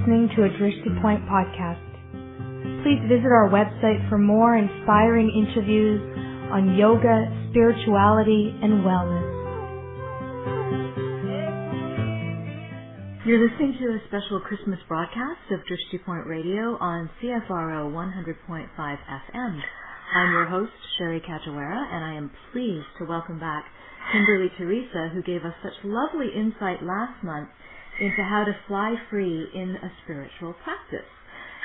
listening to a Drishti Point podcast. Please visit our website for more inspiring interviews on yoga, spirituality, and wellness. You're listening to a special Christmas broadcast of Drishti Point Radio on CFRO 100.5 FM. I'm your host, Sherry Kajiwara, and I am pleased to welcome back Kimberly Theresa, who gave us such lovely insight last month into how to fly free in a spiritual practice.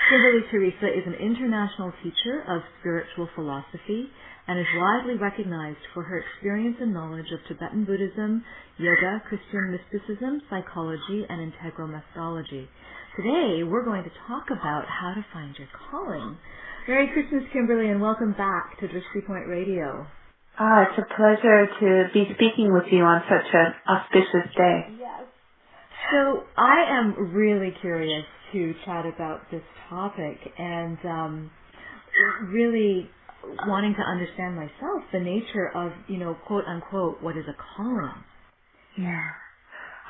Kimberly Theresa is an international teacher of spiritual philosophy and is widely recognized for her experience and knowledge of Tibetan Buddhism, yoga, Christian mysticism, psychology, and integral methodology. Today, we're going to talk about how to find your calling. Merry Christmas, Kimberly, and welcome back to Drishti Point Radio. Ah, it's a pleasure to be speaking with you on such an auspicious day. Yes. So I am really curious to chat about this topic and um, really wanting to understand myself the nature of, you know, quote unquote, what is a calling. Yeah.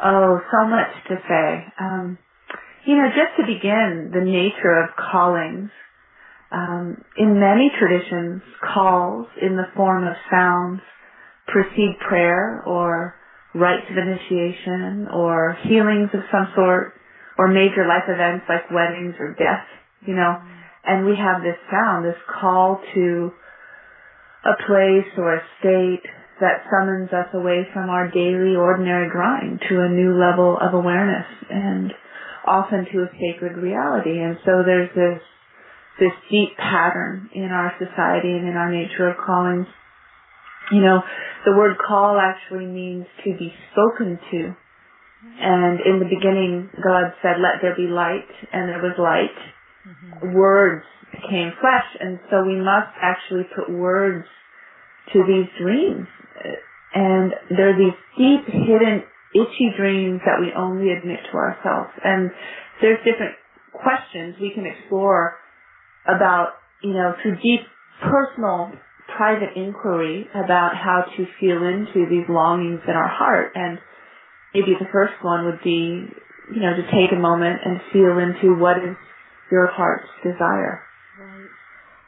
Oh, so much to say. Um, you know, just to begin, the nature of callings. Um, in many traditions, calls in the form of sounds precede prayer or rites of initiation or healings of some sort or major life events like weddings or death, you know. And we have this sound, this call to a place or a state that summons us away from our daily ordinary grind to a new level of awareness and often to a sacred reality. And so there's this this deep pattern in our society and in our nature of callings you know, the word call actually means to be spoken to. And in the beginning, God said, let there be light, and there was light. Mm-hmm. Words became flesh, and so we must actually put words to these dreams. And there are these deep, hidden, itchy dreams that we only admit to ourselves. And there's different questions we can explore about, you know, through deep personal private inquiry about how to feel into these longings in our heart. And maybe the first one would be, you know, to take a moment and feel into what is your heart's desire. Right.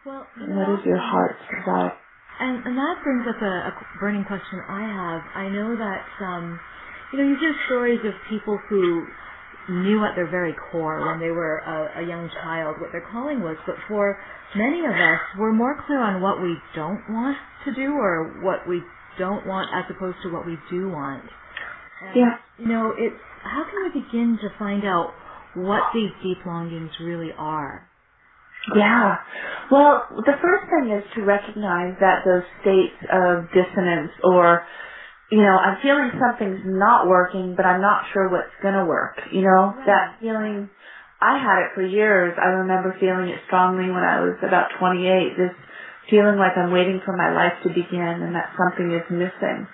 Well, what is your heart's desire? And, and that brings up a, a burning question I have. I know that, um, you know, you hear stories of people who knew at their very core when they were a, a young child what their calling was, but for many of us, we're more clear on what we don't want to do or what we don't want as opposed to what we do want. And, yeah. You know, it's how can we begin to find out what these deep longings really are? Yeah. Well, the first thing is to recognize that those states of dissonance or you know, I'm feeling something's not working, but I'm not sure what's gonna work. You know, right. that feeling I had it for years. I remember feeling it strongly when I was about 28. This feeling like I'm waiting for my life to begin and that something is missing.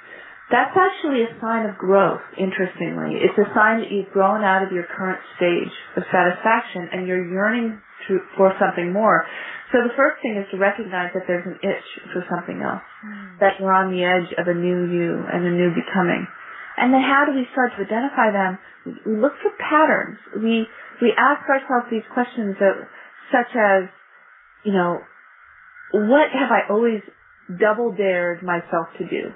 That's actually a sign of growth, interestingly. It's a sign that you've grown out of your current stage of satisfaction and you're yearning to, for something more. So the first thing is to recognize that there's an itch for something else, mm. that you're on the edge of a new you and a new becoming. And then how do we start to identify them? We look for patterns. We we ask ourselves these questions of, such as, you know, what have I always double dared myself to do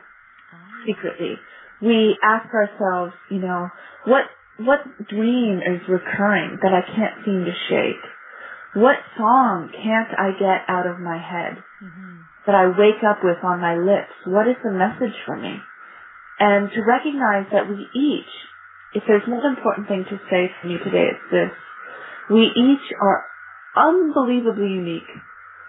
secretly? We ask ourselves, you know, what what dream is recurring that I can't seem to shake? What song can't I get out of my head mm-hmm. that I wake up with on my lips? What is the message for me? And to recognize that we each if there's one important thing to say for me today, it's this. We each are unbelievably unique.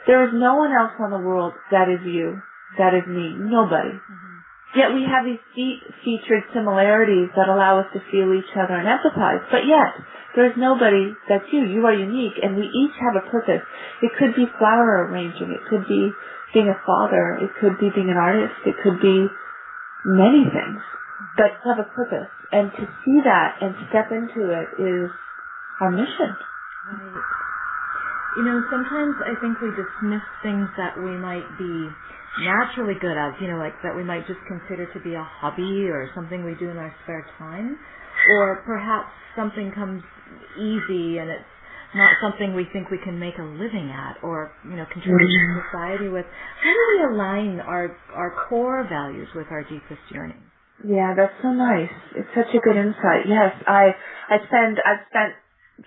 There is no one else in the world that is you, that is me, nobody. Mm-hmm. Yet we have these deep featured similarities that allow us to feel each other and empathize. But yet, there's nobody that's you. You are unique and we each have a purpose. It could be flower arranging. It could be being a father. It could be being an artist. It could be many things. But have a purpose and to see that and step into it is our mission. Right. You know, sometimes I think we dismiss things that we might be naturally good at, you know, like that we might just consider to be a hobby or something we do in our spare time. or perhaps something comes easy and it's not something we think we can make a living at or you know contribute to Mhm. society with. How do we align our our core values with our deepest yearning? Yeah, that's so nice. It's such a good insight. Yes, I I spend I've spent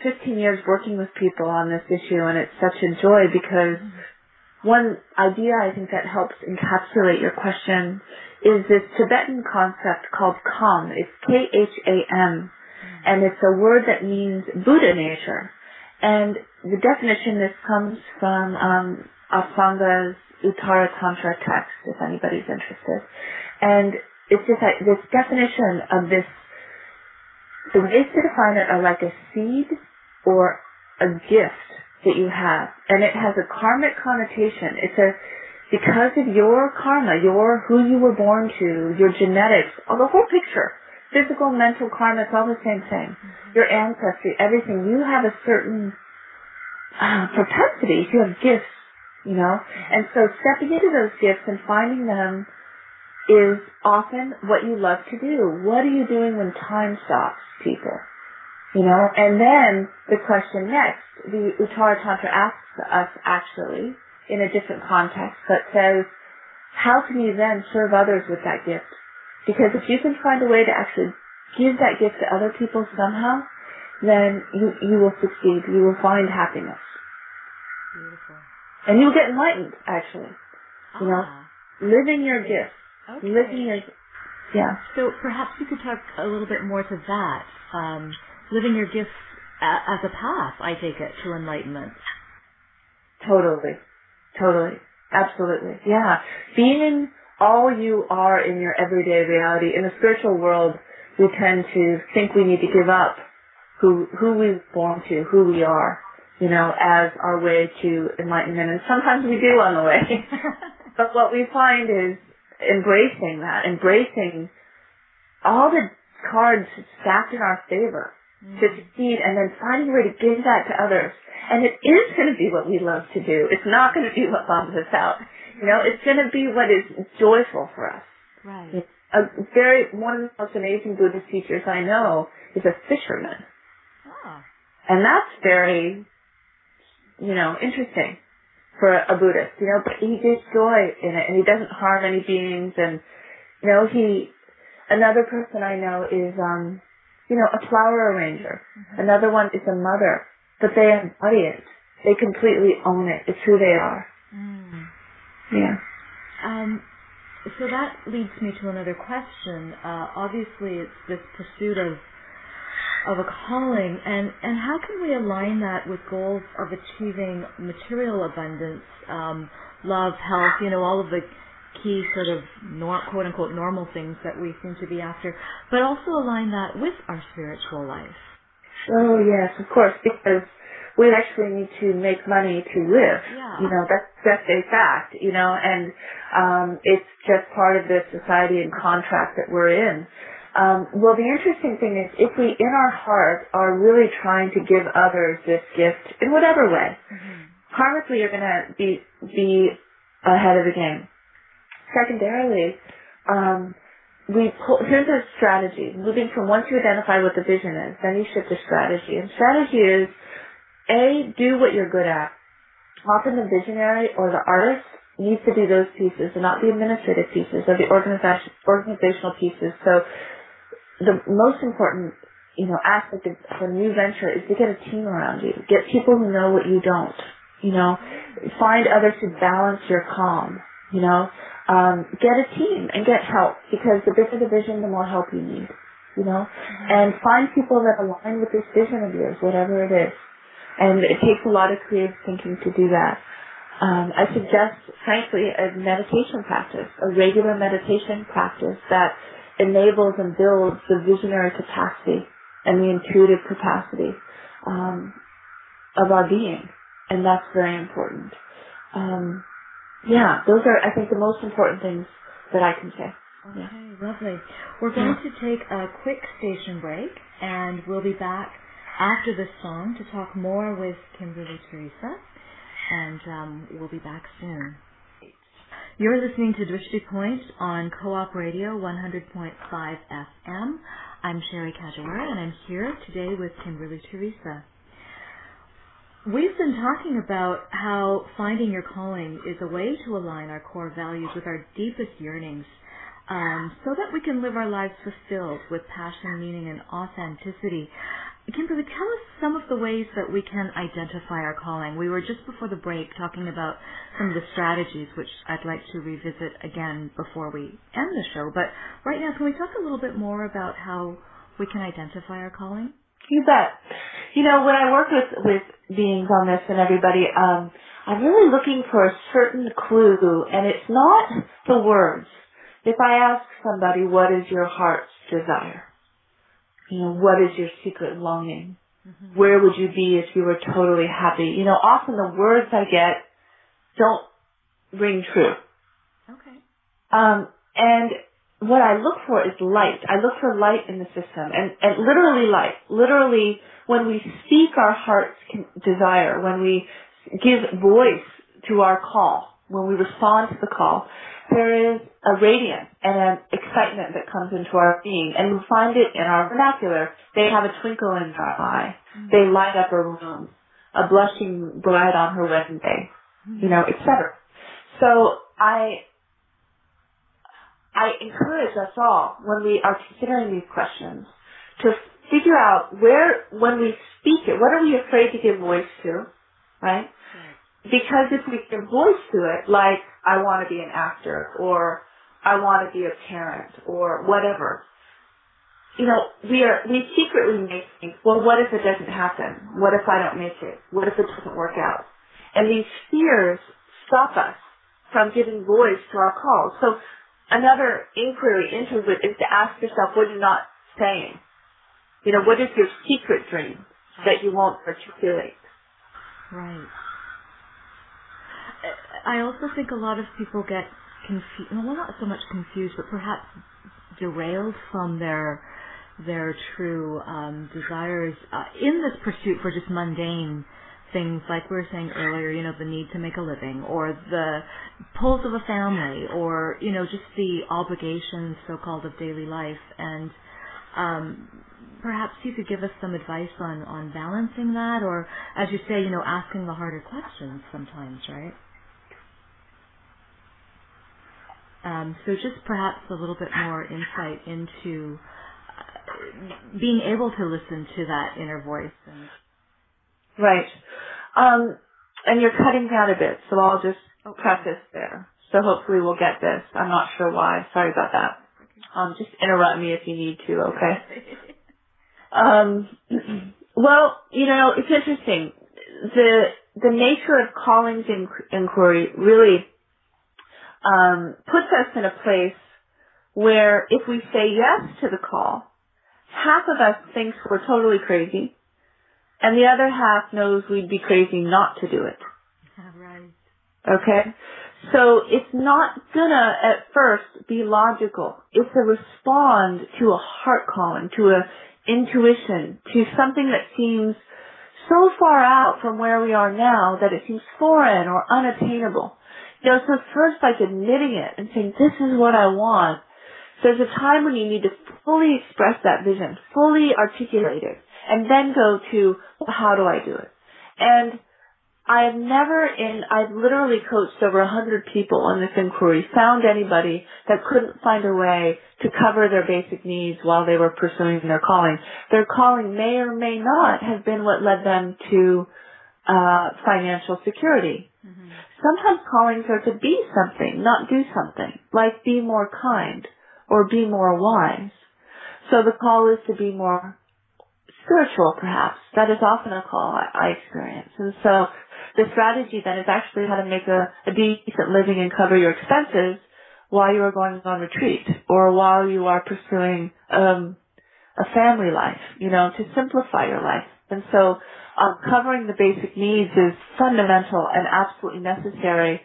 15 years working with people on this issue, and it's such a joy because one idea I think that helps encapsulate your question is this Tibetan concept called Kham. It's K-H-A-M, and it's a word that means Buddha nature. And the definition this comes from um, Asanga's Uttara Tantra text, if anybody's interested. And it's just this definition of this, the ways to define it are like a seed or a gift that you have. And it has a karmic connotation. It's a, because of your karma, your, who you were born to, your genetics, all the whole picture, physical, mental, karma, it's all the same thing. Your ancestry, everything, you have a certain uh, propensity, you have gifts, you know? And so stepping into those gifts and finding them is often what you love to do. What are you doing when time stops, people? You know, and then the question next, the Uttara Tantra asks us actually, in a different context, but says, how can you then serve others with that gift? Because if you can find a way to actually give that gift to other people somehow, then you, you will succeed. You will find happiness. Beautiful. And you'll get enlightened, actually. You know, Ah, Living your gift. okay. Living your, yeah. So perhaps you could talk a little bit more to that. Um, living your gifts as a path, I take it, to enlightenment. Totally. Totally. Absolutely. Yeah. Being all you are in your everyday reality. In the spiritual world, we tend to think we need to give up who, who we were born to, who we are, you know, as our way to enlightenment. And sometimes we do on the way. but what we find is embracing that, embracing all the cards stacked in our favor to succeed and then finding a way to give that to others. And it is going to be what we love to do. It's not going to be what bums us out. You know, it's going to be what is joyful for us. right. A very, one of the most amazing Buddhist teachers I know is a fisherman. Ah. And that's very, you know, interesting for a Buddhist, you know, but he gets joy in it and he doesn't harm any beings and, you know, he, another person I know is, um, you know, a flower arranger. Another one is a mother, but they embody it. They completely own it. It's who they are. Mm. Yeah. Um, so that leads me to another question. Uh, obviously, it's this pursuit of of a calling, and and how can we align that with goals of achieving material abundance, um, love, health, you know, all of the key sort of nor, quote unquote normal things that we seem to be after, but also align that with our spiritual life. Oh yes, of course, because we actually need to make money to live. Yeah. You know, that's that's a fact, you know, and um it's just part of the society and contract that we're in. Um, well, the interesting thing is if we in our heart are really trying to give others this gift in whatever way, karmically you're going to be be ahead of the game. Secondarily, um, we pull, here's a strategy. Moving from once you identify what the vision is, then you shift to strategy. And strategy is a do what you're good at. Often the visionary or the artist needs to do those pieces and not the administrative pieces or the organization, organizational pieces. So the most important, you know, aspect of a new venture is to get a team around you. Get people who know what you don't. You know, find others who balance your kham. You know, um, get a team and get help because the bigger the vision, the more help you need. You know, and find people that align with this vision of yours, whatever it is. And it takes a lot of creative thinking to do that. Um, I suggest, frankly, a meditation practice, a regular meditation practice that enables and builds the visionary capacity and the intuitive capacity um, of our being, and that's very important. Um, yeah, those are, I think, the most important things that I can say. Okay, lovely. We're going to take a quick station break, and we'll be back after this song to talk more with Kimberly Theresa, and um, we'll be back soon. You're listening to Drishti Point on Co-op Radio 100.5 FM. I'm Sherry Kajiwara and I'm here today with Kimberly Theresa. We've been talking about how finding your calling is a way to align our core values with our deepest yearnings um, so that we can live our lives fulfilled with passion, meaning, and authenticity. Kimberly, tell us some of the ways that we can identify our calling. We were just before the break talking about some of the strategies, which I'd like to revisit again before we end the show. But right now, can we talk a little bit more about how we can identify our calling? You bet. You know, when I work with with beings on this and everybody, um, I'm really looking for a certain clue, and it's not the words. If I ask somebody, "What is your heart's desire?" you know, what is your secret longing? Mm-hmm. Where would you be if you were totally happy? You know, often the words I get don't ring true. Okay. Um, and what I look for is light. I look for light in the system, and, and literally light. Literally, when we speak our heart's desire, when we give voice to our call, when we respond to the call, there is a radiance and an excitement that comes into our being. And we find it in our vernacular. They have a twinkle in their eye. Mm-hmm. They light up a room. A blushing bride on her wedding day. You know, etc. So I, I encourage us all when we are considering these questions to figure out where, when we speak it, what are we afraid to give voice to, right? Because if we give voice to it, like, I want to be an actor, or I want to be a parent, or whatever, you know, we are, we secretly make things, well, what if it doesn't happen? What if I don't make it? What if it doesn't work out? And these fears stop us from giving voice to our calls. So another inquiry into it is to ask yourself, what are you not saying? You know, what is your secret dream that you won't articulate? Right. I also think a lot of people get confused. Well, not so much confused, but perhaps derailed from their their true um, desires uh, in this pursuit for just mundane things like we were saying earlier, you know, the need to make a living or the pulls of a family or, you know, just the obligations so-called of daily life. And um, perhaps you could give us some advice on, on balancing that or, as you say, you know, asking the harder questions sometimes, right? Um, so just perhaps a little bit more insight into uh, being able to listen to that inner voice. And... Right. Um, and you're cutting down a bit, so I'll just okay. preface there. So hopefully we'll get this. I'm not sure why. Sorry about that. Um, just interrupt me if you need to, okay? um, well, you know, it's interesting. The the nature of callings inquiry really um, puts us in a place where if we say yes to the call, half of us thinks we're totally crazy, and the other half knows we'd be crazy not to do it. Right. Okay? So it's not gonna at first be logical. It's a respond to a heart calling, to a intuition, to something that seems so far out from where we are now that it seems foreign or unattainable. You know, so first like admitting it and saying, this is what I want. There's a time when you need to fully express that vision, fully articulate it, and then go to, well, how do I do it? And I have never in, I've literally coached over a hundred people on this inquiry, found anybody that couldn't find a way to cover their basic needs while they were pursuing their calling. Their calling may or may not have been what led them to uh, financial security. Mm-hmm. Sometimes callings are to be something, not do something, like be more kind or be more wise. So the call is to be more spiritual, perhaps. That is often a call I, I experience. And so the strategy then is actually how to make a, a decent living and cover your expenses while you are going on retreat or while you are pursuing um, a family life, you know, to simplify your life. And so um, covering the basic needs is fundamental and absolutely necessary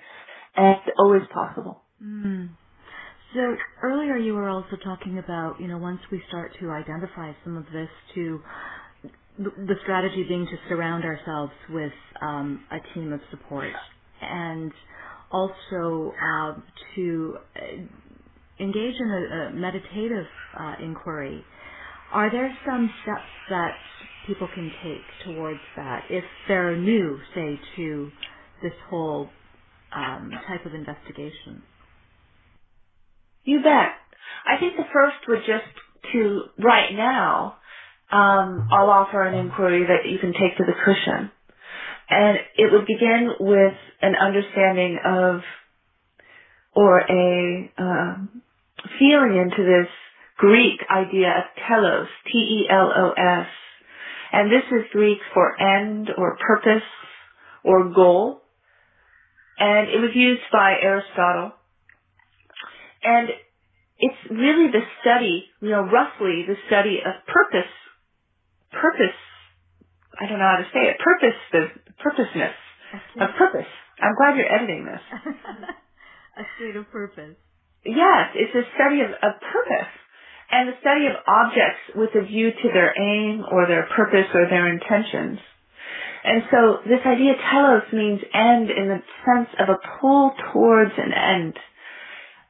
and always possible. Mm. So earlier you were also talking about, you know, once we start to identify some of this to the strategy being to surround ourselves with um, a team of support. And also um, to uh, engage in a, a meditative uh, inquiry. Are there some steps that people can take towards that if they're new, say, to this whole um, type of investigation? You bet. I think the first would just to right now, um, I'll offer an inquiry that you can take to the cushion. And it would begin with an understanding of or a um, feeling into this Greek idea of telos, T-E-L-O-S. And this is Greek for end or purpose or goal. And it was used by Aristotle. And it's really the study, you know, roughly the study of purpose, purpose, I don't know how to say it, purpose, the purposeness of purpose. I'm glad you're editing this. a state of purpose. Yes, it's a study of, of purpose and the study of objects with a view to their aim or their purpose or their intentions. And so this idea telos means end in the sense of a pull towards an end.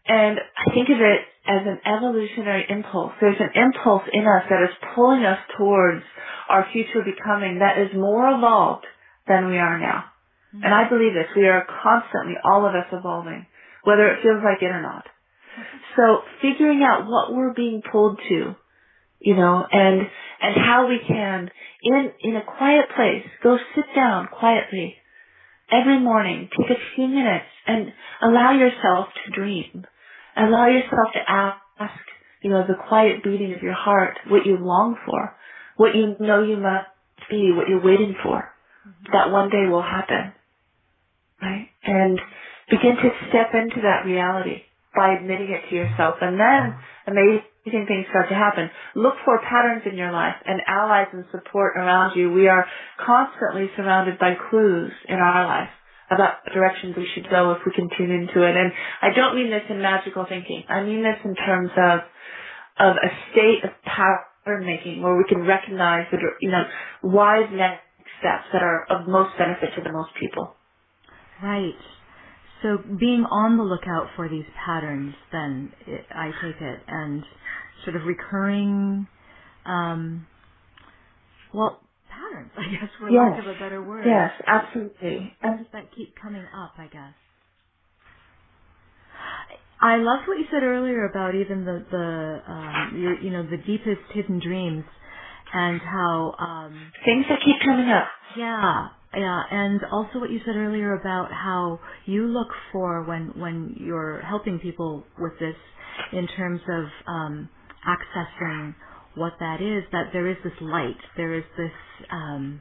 And I think of it as an evolutionary impulse. There's an impulse in us that is pulling us towards our future becoming that is more evolved than we are now. Mm-hmm. And I believe this. We are constantly, all of us evolving, whether it feels like it or not. So figuring out what we're being pulled to, you know, and, and how we can, in, in a quiet place, go sit down quietly every morning, take a few minutes and allow yourself to dream. Allow yourself to ask, you know, the quiet beating of your heart, what you long for, what you know you must be, what you're waiting for, mm-hmm. that one day will happen. Right? And begin to step into that reality by admitting it to yourself. And then amazing things start to happen. Look for patterns in your life and allies and support around you. We are constantly surrounded by clues in our life about the directions we should go if we can tune into it. And I don't mean this in magical thinking. I mean this in terms of of a state of pattern making where we can recognize the you know wise next steps that are of most benefit to the most people. Right. So being on the lookout for these patterns, then it, I take it, and sort of recurring, um, well, I guess, for yes. lack of a better word. Yes, absolutely. And that keep coming up, I guess. I loved what you said earlier about even the the um, your, you know the deepest hidden dreams and how um, things that keep coming up. Yeah, yeah, and also what you said earlier about how you look for when when you're helping people with this in terms of um, accessing what that is, that there is this light, there is this. Um,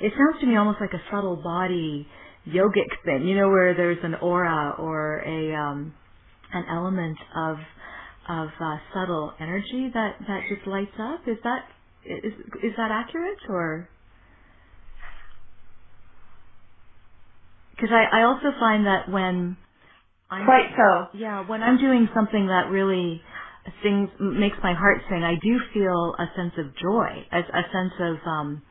it sounds to me almost like a subtle body yogic thing, you know, where there's an aura or a um, an element of of uh, subtle energy that that just lights up. Is that is is that accurate or? because I, I also find that when I'm, quite so yeah when I'm doing something that really sings makes my heart sing I do feel a sense of joy a, a sense of um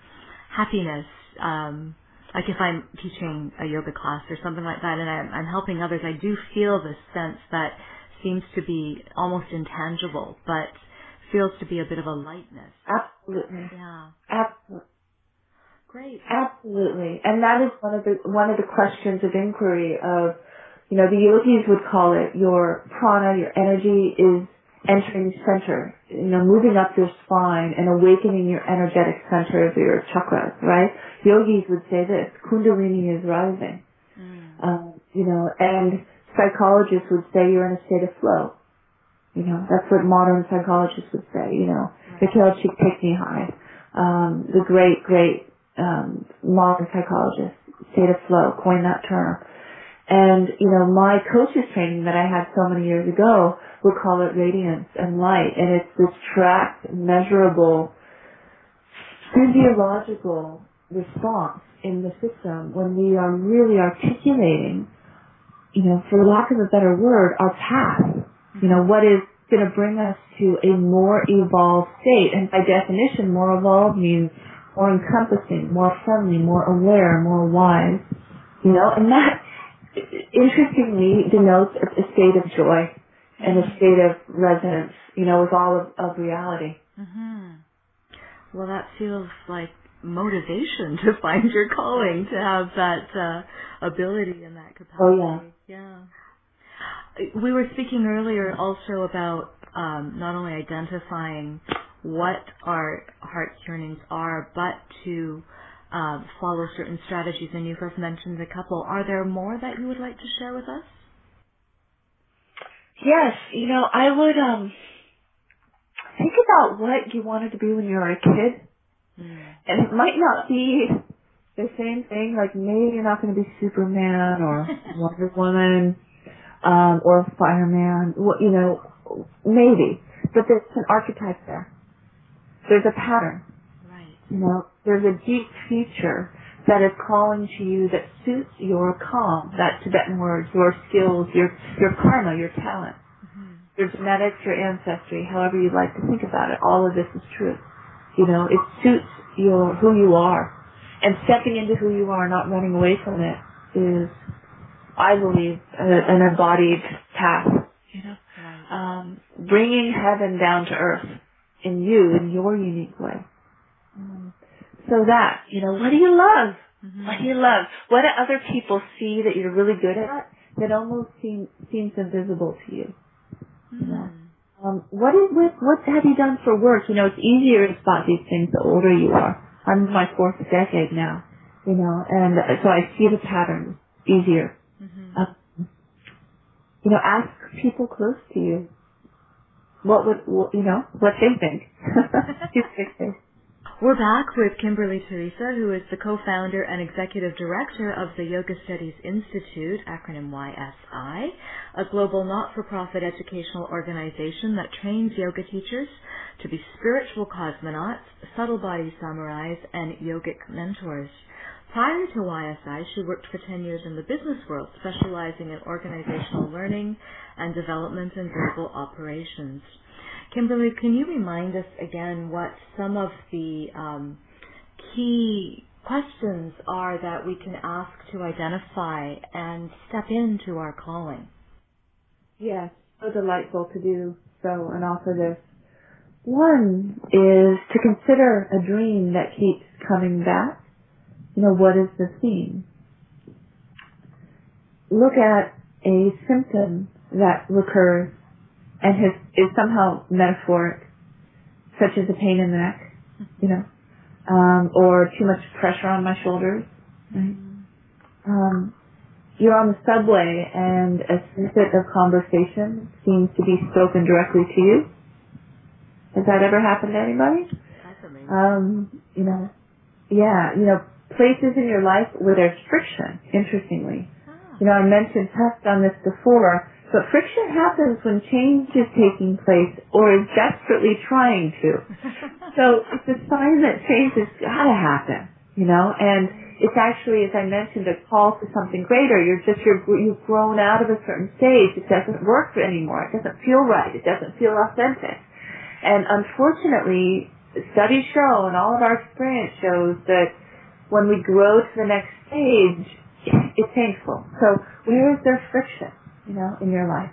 happiness um like if I'm teaching a yoga class or something like that and I'm, I'm helping others I do feel this sense that seems to be almost intangible but feels to be a bit of a lightness absolutely yeah absolutely Great. Absolutely. And that is one of the one of the questions of inquiry of you know, the yogis would call it your prana, your energy is entering center, you know, moving up your spine and awakening your energetic center of your chakras, right? Yogis would say this, kundalini is rising. Mm. Um, you know, and psychologists would say you're in a state of flow. You know, that's what modern psychologists would say, you know. Right. Mihaly Csikszentmihalyi, um, the great, great um, modern psychologist, state of flow, coined that term. And, you know, my coach's training that I had so many years ago would call it radiance and light. And it's this tracked, measurable, physiological response in the system when we are really articulating, you know, for lack of a better word, our path. You know, what is going to bring us to a more evolved state. And by definition, more evolved means more encompassing, more friendly, more aware, more wise. You know, and that interestingly denotes a state of joy and a state of resonance, you know, with all of, of reality. Mm-hmm. Well, that feels like motivation to find your calling, to have that uh, ability and that capacity. Oh yeah. Yeah. We were speaking earlier also about um, not only identifying what our heart yearnings are, but to uh, follow certain strategies. And you've just mentioned a couple. Are there more that you would like to share with us? Yes, you know, I would um think about what you wanted to be when you were a kid. Mm. And it might not be the same thing, like maybe you're not going to be Superman or Wonder Woman, um, or fireman, you know, maybe. But there's an archetype there. There's a pattern. You know, there's a deep feature that is calling to you that suits your kham, that Tibetan word, your skills, your your karma, your talent, mm-hmm. your genetics, your ancestry, however you'd like to think about it. All of this is true. You know, it suits your who you are, and stepping into who you are, not running away from it, is, I believe, a, an embodied path. You know, um, bringing heaven down to earth in you in your unique way. Um, so that, you know, what do you love? Mm-hmm. What do you love? What do other people see that you're really good at that almost seem, seems invisible to you? Mm-hmm. You know? Um, what is what what have you done for work? You know, it's easier to spot these things the older you are. I'm in my fourth decade now, you know, and so I see the patterns easier. Mm-hmm. Uh, you know, ask people close to you what would you know what they think. We're back with Kimberly Theresa, who is the co-founder and executive director of the Yoga Studies Institute, acronym YSI, a global not-for-profit educational organization that trains yoga teachers to be spiritual cosmonauts, subtle body samurais, and yogic mentors. Prior to YSI, she worked for 10 years in the business world, specializing in organizational learning and development and global operations. Kimberly, can you remind us again what some of the um, key questions are that we can ask to identify and step into our calling? Yes, so delightful to do so and offer this. One is to consider a dream that keeps coming back. You know, what is the theme? Look at a symptom that recurs and his is somehow metaphoric, such as a pain in the neck, you know, um, or too much pressure on my shoulders. Right? Um, you're on the subway and a snippet of conversation seems to be spoken directly to you. Has that ever happened to anybody? Um, you know, yeah, you know, places in your life where there's friction, interestingly. You know, I mentioned, touched on this before, but friction happens when change is taking place or is desperately trying to. so it's a sign that change has got to happen, you know, and it's actually, as I mentioned, a call to something greater. You're just, you're, you've grown out of a certain stage. It doesn't work anymore. It doesn't feel right. It doesn't feel authentic. And unfortunately, studies show and all of our experience shows that when we grow to the next stage, it's painful. So where is there friction? you know, in your life?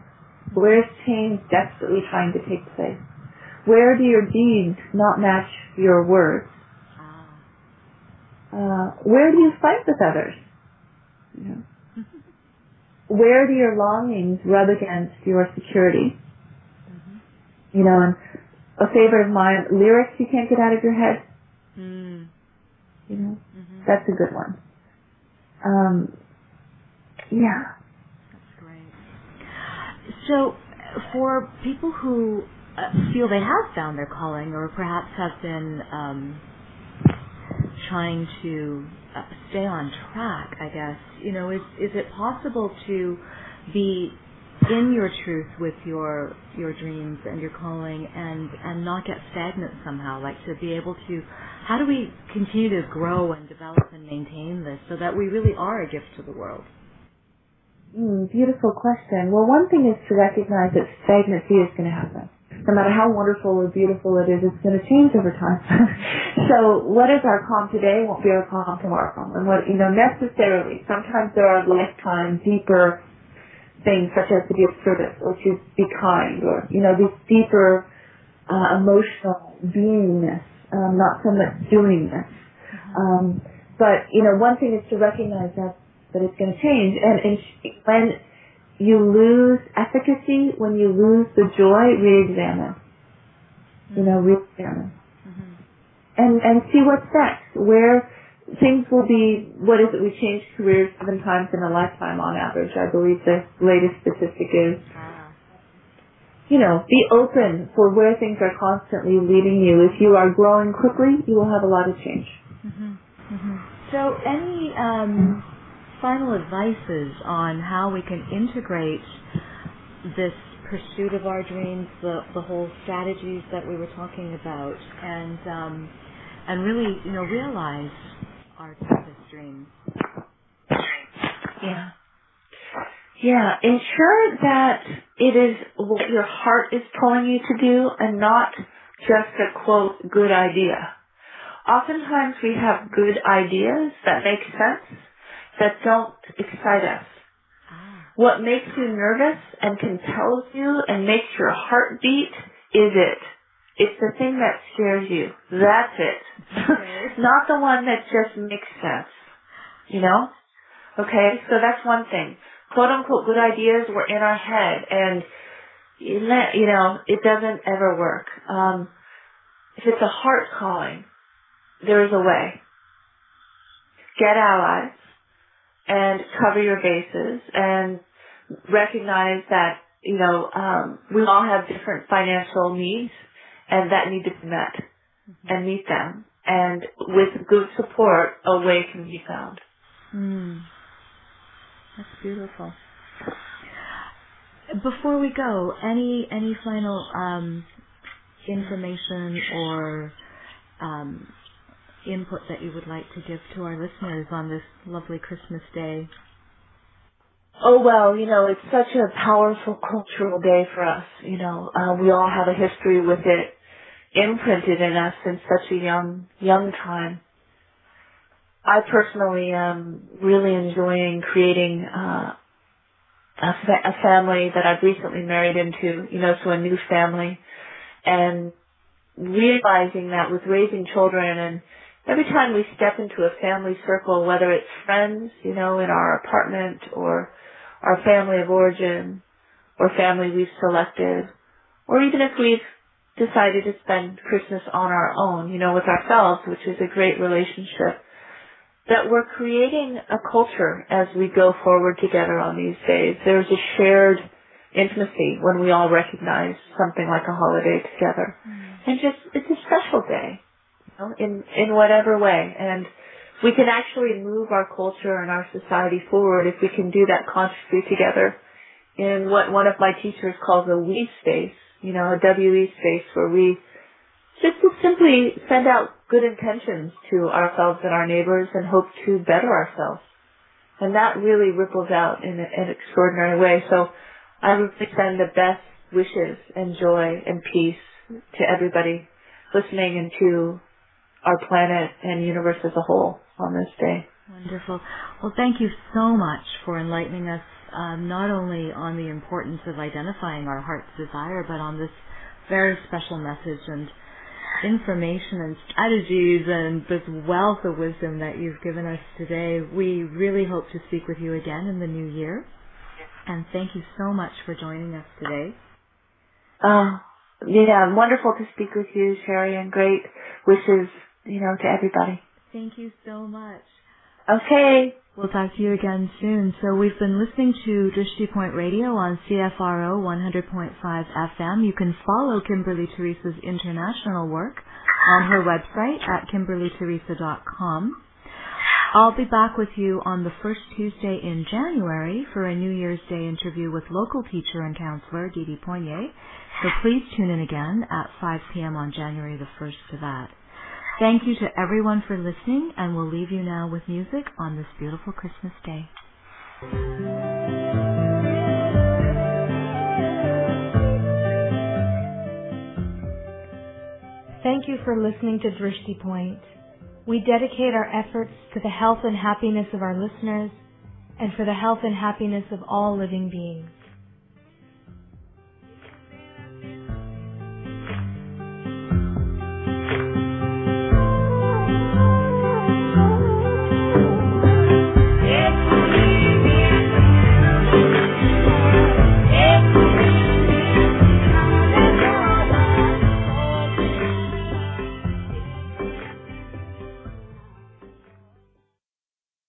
Where's change desperately trying to take place? Where do your deeds not match your words? Ah. Uh, where do you fight with others? You know? where do your longings rub against your security? Mm-hmm. You know, and a favorite of mine, lyrics you can't get out of your head. Mm. You know, mm-hmm. that's a good one. Um, yeah. That's great. So, for people who uh, feel they have found their calling, or perhaps have been um, trying to uh, stay on track, I guess you know, is is it possible to be in your truth with your your dreams and your calling, and and not get stagnant somehow? Like to be able to, how do we continue to grow and develop and maintain this so that we really are a gift to the world? Mm, beautiful question. Well, one thing is to recognize that stagnancy is going to happen. No matter how wonderful or beautiful it is, it's going to change over time. So what is our kham today won't be our kham tomorrow. And what, you know, necessarily, sometimes there are lifetime deeper things such as to be of service or to be kind or, you know, these deeper uh, emotional beingness, um, not so much doingness. Um, but, you know, one thing is to recognize that, that it's going to change. And, and when you lose efficacy, when you lose the joy, re-examine. You know, re-examine and and see what's next. Where things will be, what is it? We change careers seven times in a lifetime on average. I believe the latest statistic is. You know, be open for where things are constantly leading you. If you are growing quickly, you will have a lot of change. Mm-hmm. Mm-hmm. So, any um, final advices on how we can integrate this pursuit of our dreams, the the whole strategies that we were talking about, and um, and really, you know, realize our deepest dreams. Yeah. Yeah. Ensure that it is what your heart is pulling you to do and not just a quote good idea. Oftentimes we have good ideas that make sense that don't excite us. Ah. What makes you nervous and compels you and makes your heart beat is it. It's the thing that scares you. That's it. Okay. Not the one that just makes sense. You know? Okay, so that's one thing. Quote unquote good ideas were in our head and you you know, it doesn't ever work. Um, if it's a heart calling, there's a way. Get allies and cover your bases and recognize that, you know, um, we all have different financial needs and that need to be met and meet them. And with good support, a way can be found. Mm. That's beautiful. Before we go, any any final um, information or um, input that you would like to give to our listeners on this lovely Christmas day? Oh well, you know, it's such a powerful cultural day for us. You know, uh, we all have a history with it imprinted in us in such a young, young time. I personally am really enjoying creating uh, a, fa- a family that I've recently married into, you know, so a new family, and realizing that with raising children and every time we step into a family circle, whether it's friends, you know, in our apartment or our family of origin or family we've selected, or even if we've decided to spend Christmas on our own, you know, with ourselves, which is a great relationship, that we're creating a culture as we go forward together on these days. There's a shared intimacy when we all recognize something like a holiday together. Mm. And just, it's a special day, you know, in, in whatever way. And we can actually move our culture and our society forward if we can do that consciously together in what one of my teachers calls a we space, you know, a WE space where we just to simply send out good intentions to ourselves and our neighbors and hope to better ourselves. And that really ripples out in an extraordinary way. So I would send the best wishes and joy and peace to everybody listening and to our planet and universe as a whole on this day. Wonderful. Well, thank you so much for enlightening us um, not only on the importance of identifying our heart's desire, but on this very special message and information and strategies and this wealth of wisdom that you've given us today. We really hope to speak with you again in the new year. And thank you so much for joining us today. Uh, yeah, wonderful to speak with you, Sherry, and great wishes, you know, to everybody. Thank you so much. Okay. We'll talk to you again soon. So we've been listening to Drishti Point Radio on CFRO 100.5 FM. You can follow Kimberly Theresa's international work on her website at kimberlytheresa.com. I'll be back with you on the first Tuesday in January for a New Year's Day interview with local teacher and counselor Didi Poirier. So please tune in again at 5 p.m. on January the 1st for that. Thank you to everyone for listening, and we'll leave you now with music on this beautiful Christmas day. Thank you for listening to Drishti Point. We dedicate our efforts to the health and happiness of our listeners and for the health and happiness of all living beings.